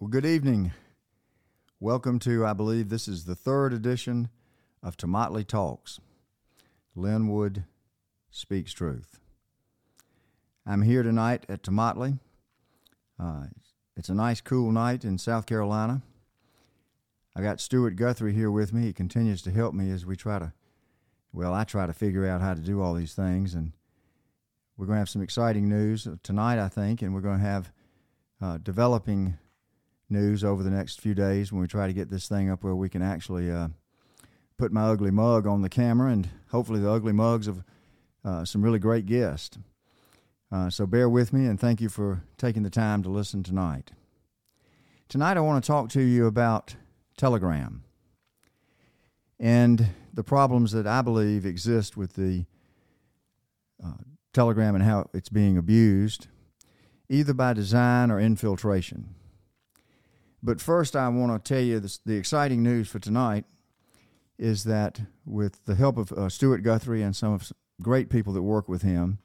Well, good evening. Welcome to, I believe this is the third edition of Tomotley Talks. Lin Wood Speaks Truth. I'm here tonight at Tomotley. Uh, it's a nice, cool night in South Carolina. I got Stuart Guthrie here with me. He continues to help me as we try to, well, I try to figure out how to do all these things. And we're going to have some exciting news tonight, I think, and we're going to have uh, developing news over the next few days when we try to get this thing up where we can actually uh, put my ugly mug on the camera and hopefully the ugly mugs of uh, some really great guests. Uh, so bear with me and thank you for taking the time to listen tonight. Tonight I want to talk to you about Telegram and the problems that I believe exist with the uh, Telegram and how it's being abused, either by design or infiltration. But first, I want to tell you this, the exciting news for tonight is that with the help of uh, Stuart Guthrie and some of great people that work with him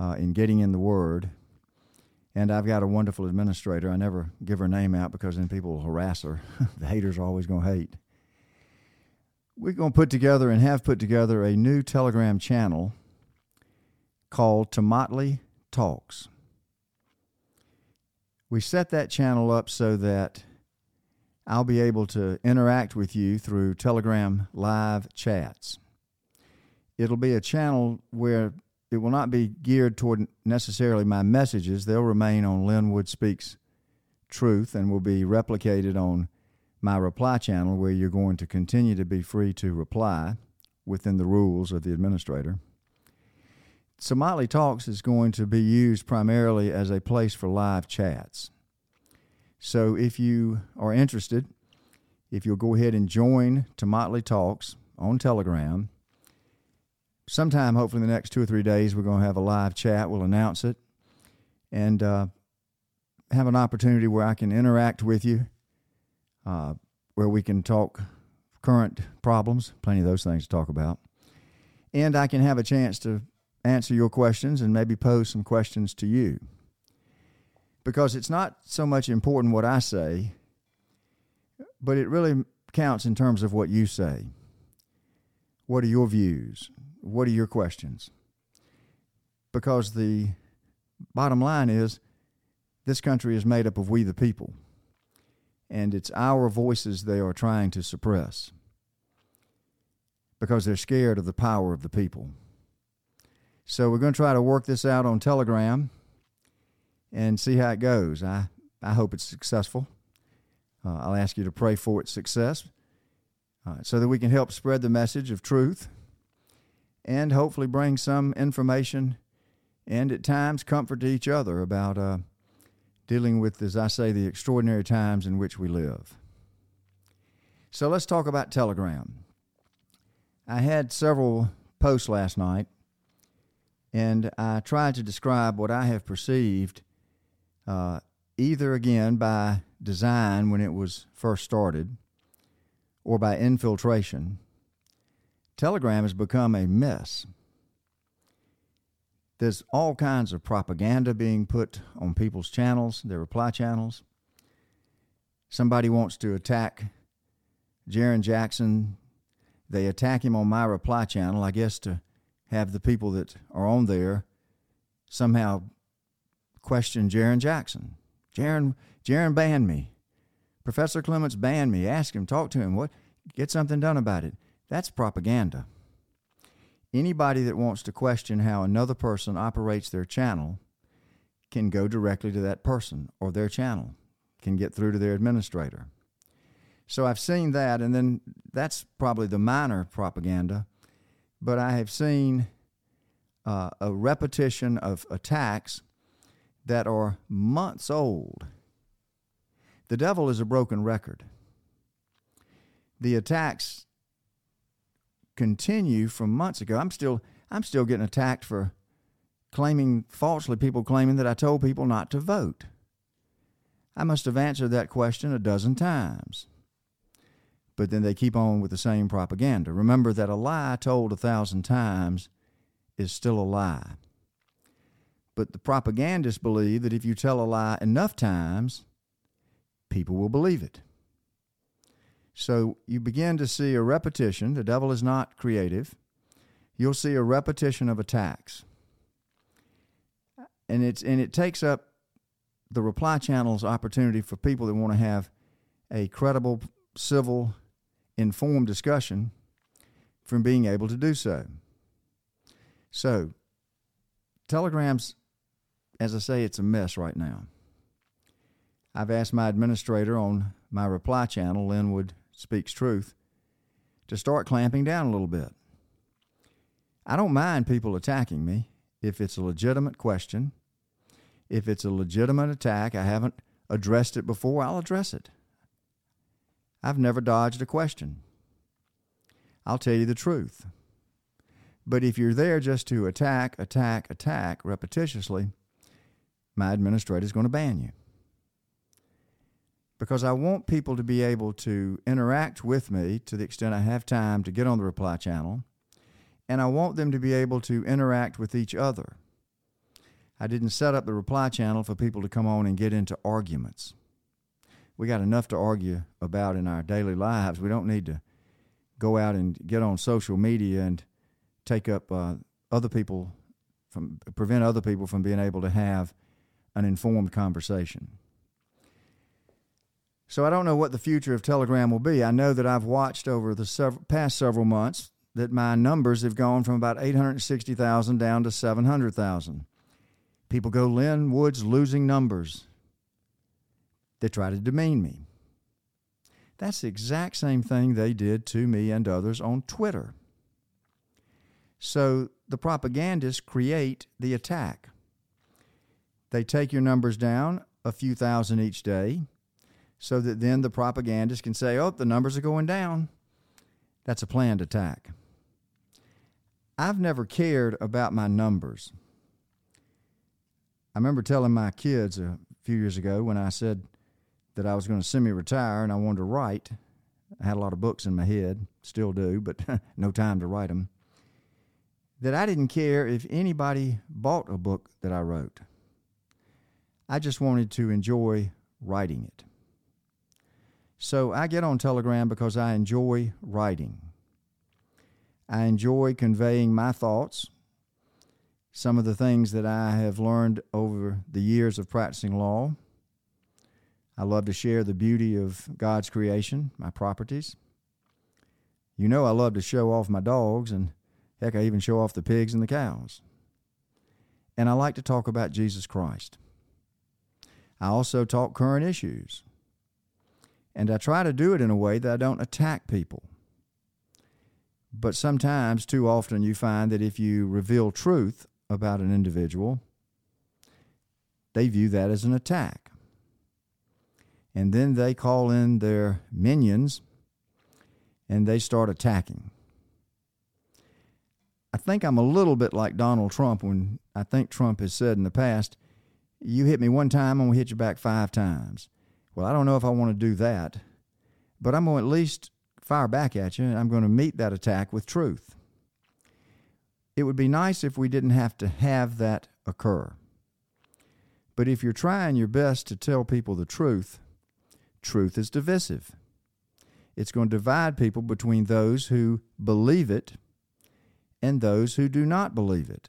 uh, in getting in the Word, and I've got a wonderful administrator. I never give her name out because then people will harass her. the haters are always going to hate. We're going to put together and have put together a new Telegram channel called Tomotley Talks we set that channel up so that I'll be able to interact with you through Telegram live chats. It'll be a channel where it will not be geared toward necessarily my messages. They'll remain on Lin Wood Speaks Truth and will be replicated on my reply channel where you're going to continue to be free to reply within the rules of the administrator. Tomotley Talks is going to be used primarily as a place for live chats. So if you are interested, if you'll go ahead and join Tomotley Talks on Telegram, sometime hopefully in the next two or three days, we're going to have a live chat. We'll announce it and uh, have an opportunity where I can interact with you, uh, where we can talk current problems, plenty of those things to talk about. And I can have a chance to answer your questions and maybe pose some questions to you. Because it's not so much important what I say, but it really counts in terms of what you say. What are your views? What are your questions? Because the bottom line is this country is made up of we the people, and it's our voices they are trying to suppress because they're scared of the power of the people. So we're going to try to work this out on Telegram and see how it goes. I, I hope it's successful. Uh, I'll ask you to pray for its success uh, so that we can help spread the message of truth and hopefully bring some information and at times comfort to each other about uh, dealing with, as I say, the extraordinary times in which we live. So let's talk about Telegram. I had several posts last night and I tried to describe what I have perceived, uh, either again by design when it was first started or by infiltration. Telegram has become a mess. There's all kinds of propaganda being put on people's channels, their reply channels. Somebody wants to attack Jaron Jackson. They attack him on my reply channel, I guess, to have the people that are on there somehow question Jaron Jackson. Jaron, Jaron banned me. Professor Clements banned me. Ask him, talk to him. What? Get something done about it. That's propaganda. Anybody that wants to question how another person operates their channel can go directly to that person or their channel, can get through to their administrator. So I've seen that, and then that's probably the minor propaganda but I have seen uh, a repetition of attacks that are months old. The devil is a broken record. The attacks continue from months ago. I'm still I'm still getting attacked for claiming falsely people claiming that I told people not to vote. I must have answered that question a dozen times but then they keep on with the same propaganda. Remember that a lie told a thousand times is still a lie. But the propagandists believe that if you tell a lie enough times, people will believe it. So you begin to see a repetition. The devil is not creative. You'll see a repetition of attacks. And it's and it takes up the reply channel's opportunity for people that want to have a credible, civil, informed discussion from being able to do so. So, Telegram's, as I say, it's a mess right now. I've asked my administrator on my reply channel, Lin Wood Speaks Truth, to start clamping down a little bit. I don't mind people attacking me if it's a legitimate question. If it's a legitimate attack, I haven't addressed it before, I'll address it. I've never dodged a question. I'll tell you the truth. But if you're there just to attack, attack, attack repetitiously, my administrator is going to ban you. Because I want people to be able to interact with me to the extent I have time to get on the reply channel, and I want them to be able to interact with each other. I didn't set up the reply channel for people to come on and get into arguments. We got enough to argue about in our daily lives. We don't need to go out and get on social media and take up uh, other people from prevent other people from being able to have an informed conversation. So I don't know what the future of Telegram will be. I know that I've watched over the several, past several months that my numbers have gone from about 860,000 down to 700,000. People go, Lin Wood's losing numbers. They try to demean me. That's the exact same thing they did to me and others on Twitter. So the propagandists create the attack. They take your numbers down a few thousand each day so that then the propagandists can say, oh, the numbers are going down. That's a planned attack. I've never cared about my numbers. I remember telling my kids a few years ago when I said, that I was going to semi retire and I wanted to write. I had a lot of books in my head, still do, but no time to write them. That I didn't care if anybody bought a book that I wrote. I just wanted to enjoy writing it. So I get on Telegram because I enjoy writing. I enjoy conveying my thoughts, some of the things that I have learned over the years of practicing law I love to share the beauty of God's creation, my properties. You know, I love to show off my dogs, and heck, I even show off the pigs and the cows. And I like to talk about Jesus Christ. I also talk current issues. And I try to do it in a way that I don't attack people. But sometimes, too often, you find that if you reveal truth about an individual, they view that as an attack and then they call in their minions and they start attacking. I think I'm a little bit like Donald Trump when I think Trump has said in the past, You hit me one time, I'm going to hit you back five times. Well, I don't know if I want to do that, but I'm going to at least fire back at you, and I'm going to meet that attack with truth. It would be nice if we didn't have to have that occur. But if you're trying your best to tell people the truth, truth is divisive. It's going to divide people between those who believe it and those who do not believe it.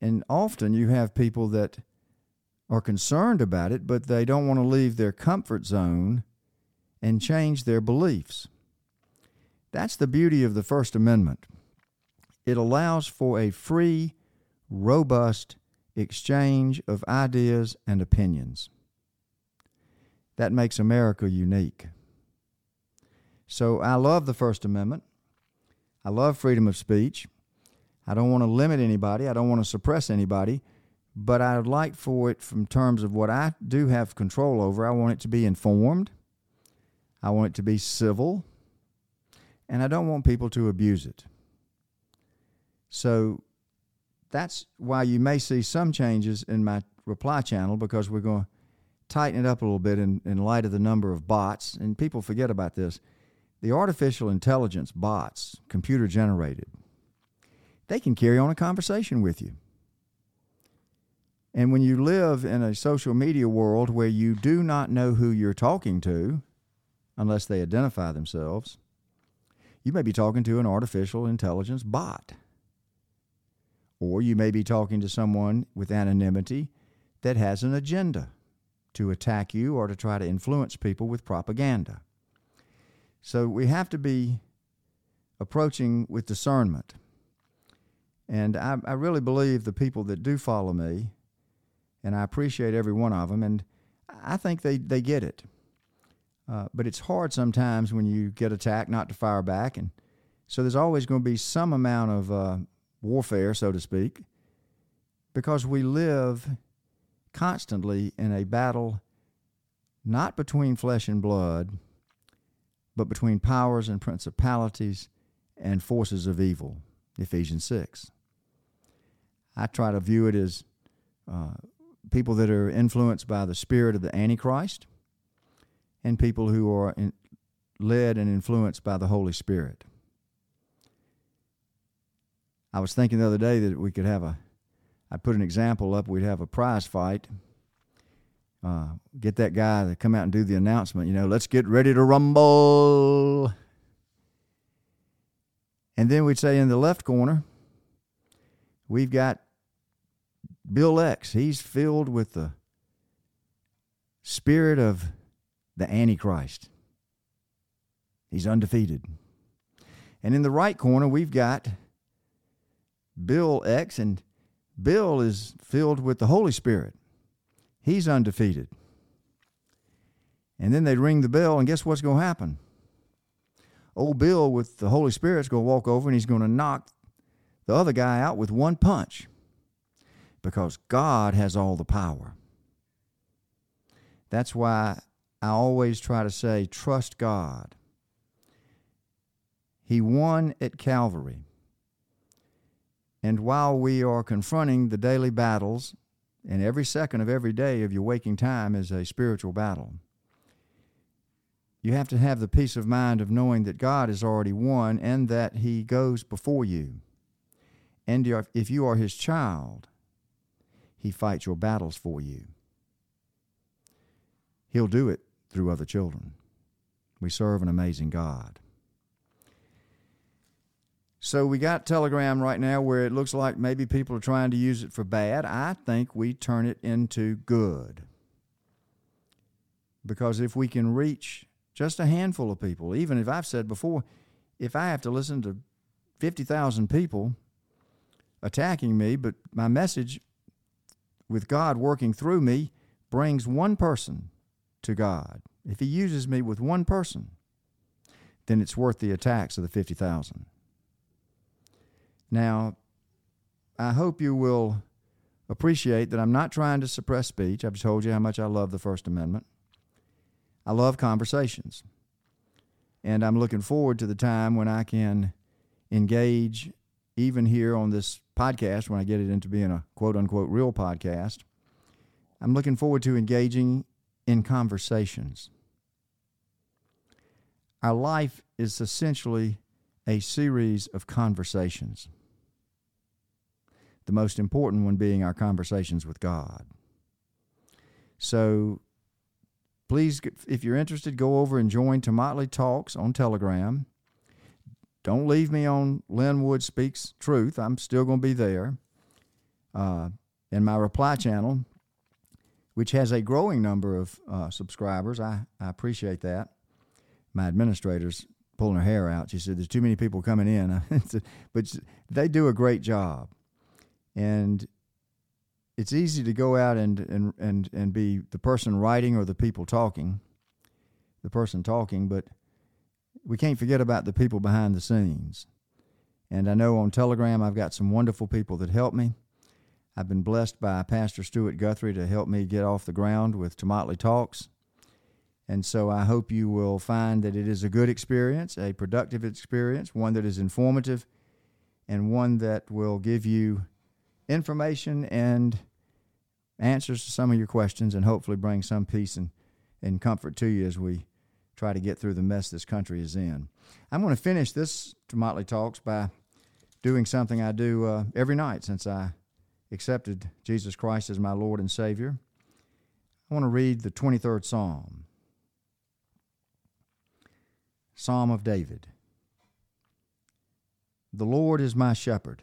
And often you have people that are concerned about it, but they don't want to leave their comfort zone and change their beliefs. That's the beauty of the First Amendment. It allows for a free, robust exchange of ideas and opinions. That makes America unique. So I love the First Amendment. I love freedom of speech. I don't want to limit anybody. I don't want to suppress anybody. But I would like for it, from terms of what I do have control over, I want it to be informed. I want it to be civil. And I don't want people to abuse it. So that's why you may see some changes in my reply channel because we're going tighten it up a little bit in, in light of the number of bots. And people forget about this. The artificial intelligence bots, computer generated, they can carry on a conversation with you. And when you live in a social media world where you do not know who you're talking to, unless they identify themselves, you may be talking to an artificial intelligence bot. Or you may be talking to someone with anonymity that has an agenda to attack you or to try to influence people with propaganda. So we have to be approaching with discernment. And I, I really believe the people that do follow me, and I appreciate every one of them, and I think they, they get it. Uh, but it's hard sometimes when you get attacked not to fire back. And so there's always going to be some amount of uh, warfare, so to speak, because we live constantly in a battle not between flesh and blood, but between powers and principalities and forces of evil. Ephesians 6. I try to view it as uh, people that are influenced by the spirit of the Antichrist and people who are in, led and influenced by the Holy Spirit. I was thinking the other day that we could have a, I put an example up, we'd have a prize fight. Uh, get that guy to come out and do the announcement, you know, let's get ready to rumble. And then we'd say in the left corner, we've got Bill X. He's filled with the spirit of the Antichrist. He's undefeated. And in the right corner, we've got Bill X, and Bill is filled with the Holy Spirit. He's undefeated. And then they ring the bell, and guess what's going to happen? Old Bill with the Holy Spirit's going to walk over and he's going to knock the other guy out with one punch because God has all the power. That's why I always try to say, trust God. He won at Calvary. And while we are confronting the daily battles, and every second of every day of your waking time is a spiritual battle, you have to have the peace of mind of knowing that God has already won and that He goes before you. And if you are His child, He fights your battles for you. He'll do it through other children. We serve an amazing God. So we got Telegram right now where it looks like maybe people are trying to use it for bad. I think we turn it into good. Because if we can reach just a handful of people, even if I've said before, if I have to listen to 50,000 people attacking me, but my message with God working through me brings one person to God, if He uses me with one person, then it's worth the attacks of the 50,000. Now, I hope you will appreciate that I'm not trying to suppress speech. I've told you how much I love the First Amendment. I love conversations. And I'm looking forward to the time when I can engage, even here on this podcast, when I get it into being a quote unquote real podcast. I'm looking forward to engaging in conversations. Our life is essentially a series of conversations the most important one being our conversations with God. So please, if you're interested, go over and join Tomotley Talks on Telegram. Don't leave me on Lin Wood Speaks Truth. I'm still going to be there. Uh, in my reply channel, which has a growing number of uh, subscribers. I, I appreciate that. My administrator's pulling her hair out. She said, There's too many people coming in. but they do a great job. And it's easy to go out and, and, and, and be the person writing or the people talking, the person talking, but we can't forget about the people behind the scenes. And I know on Telegram I've got some wonderful people that help me. I've been blessed by Pastor Stuart Guthrie to help me get off the ground with Tomotley Talks. And so I hope you will find that it is a good experience, a productive experience, one that is informative, and one that will give you information and answers to some of your questions and hopefully bring some peace and, and comfort to you as we try to get through the mess this country is in. I'm going to finish this Motley Talks by doing something I do uh, every night since I accepted Jesus Christ as my Lord and Savior, I want to read the 23rd Psalm. Psalm of David. The Lord is my shepherd,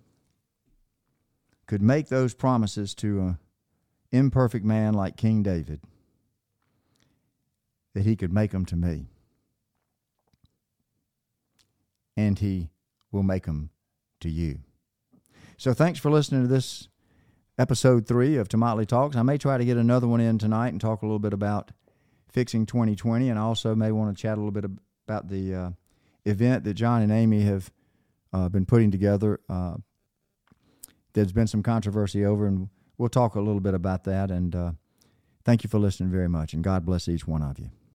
could make those promises to an imperfect man like King David, that he could make them to me. And he will make them to you. So thanks for listening to this episode three of Tomotley Talks. I may try to get another one in tonight and talk a little bit about fixing 2020, and I also may want to chat a little bit about the uh, event that John and Amy have uh, been putting together. Uh, there's been some controversy over, and we'll talk a little bit about that. And uh, thank you for listening very much, and God bless each one of you.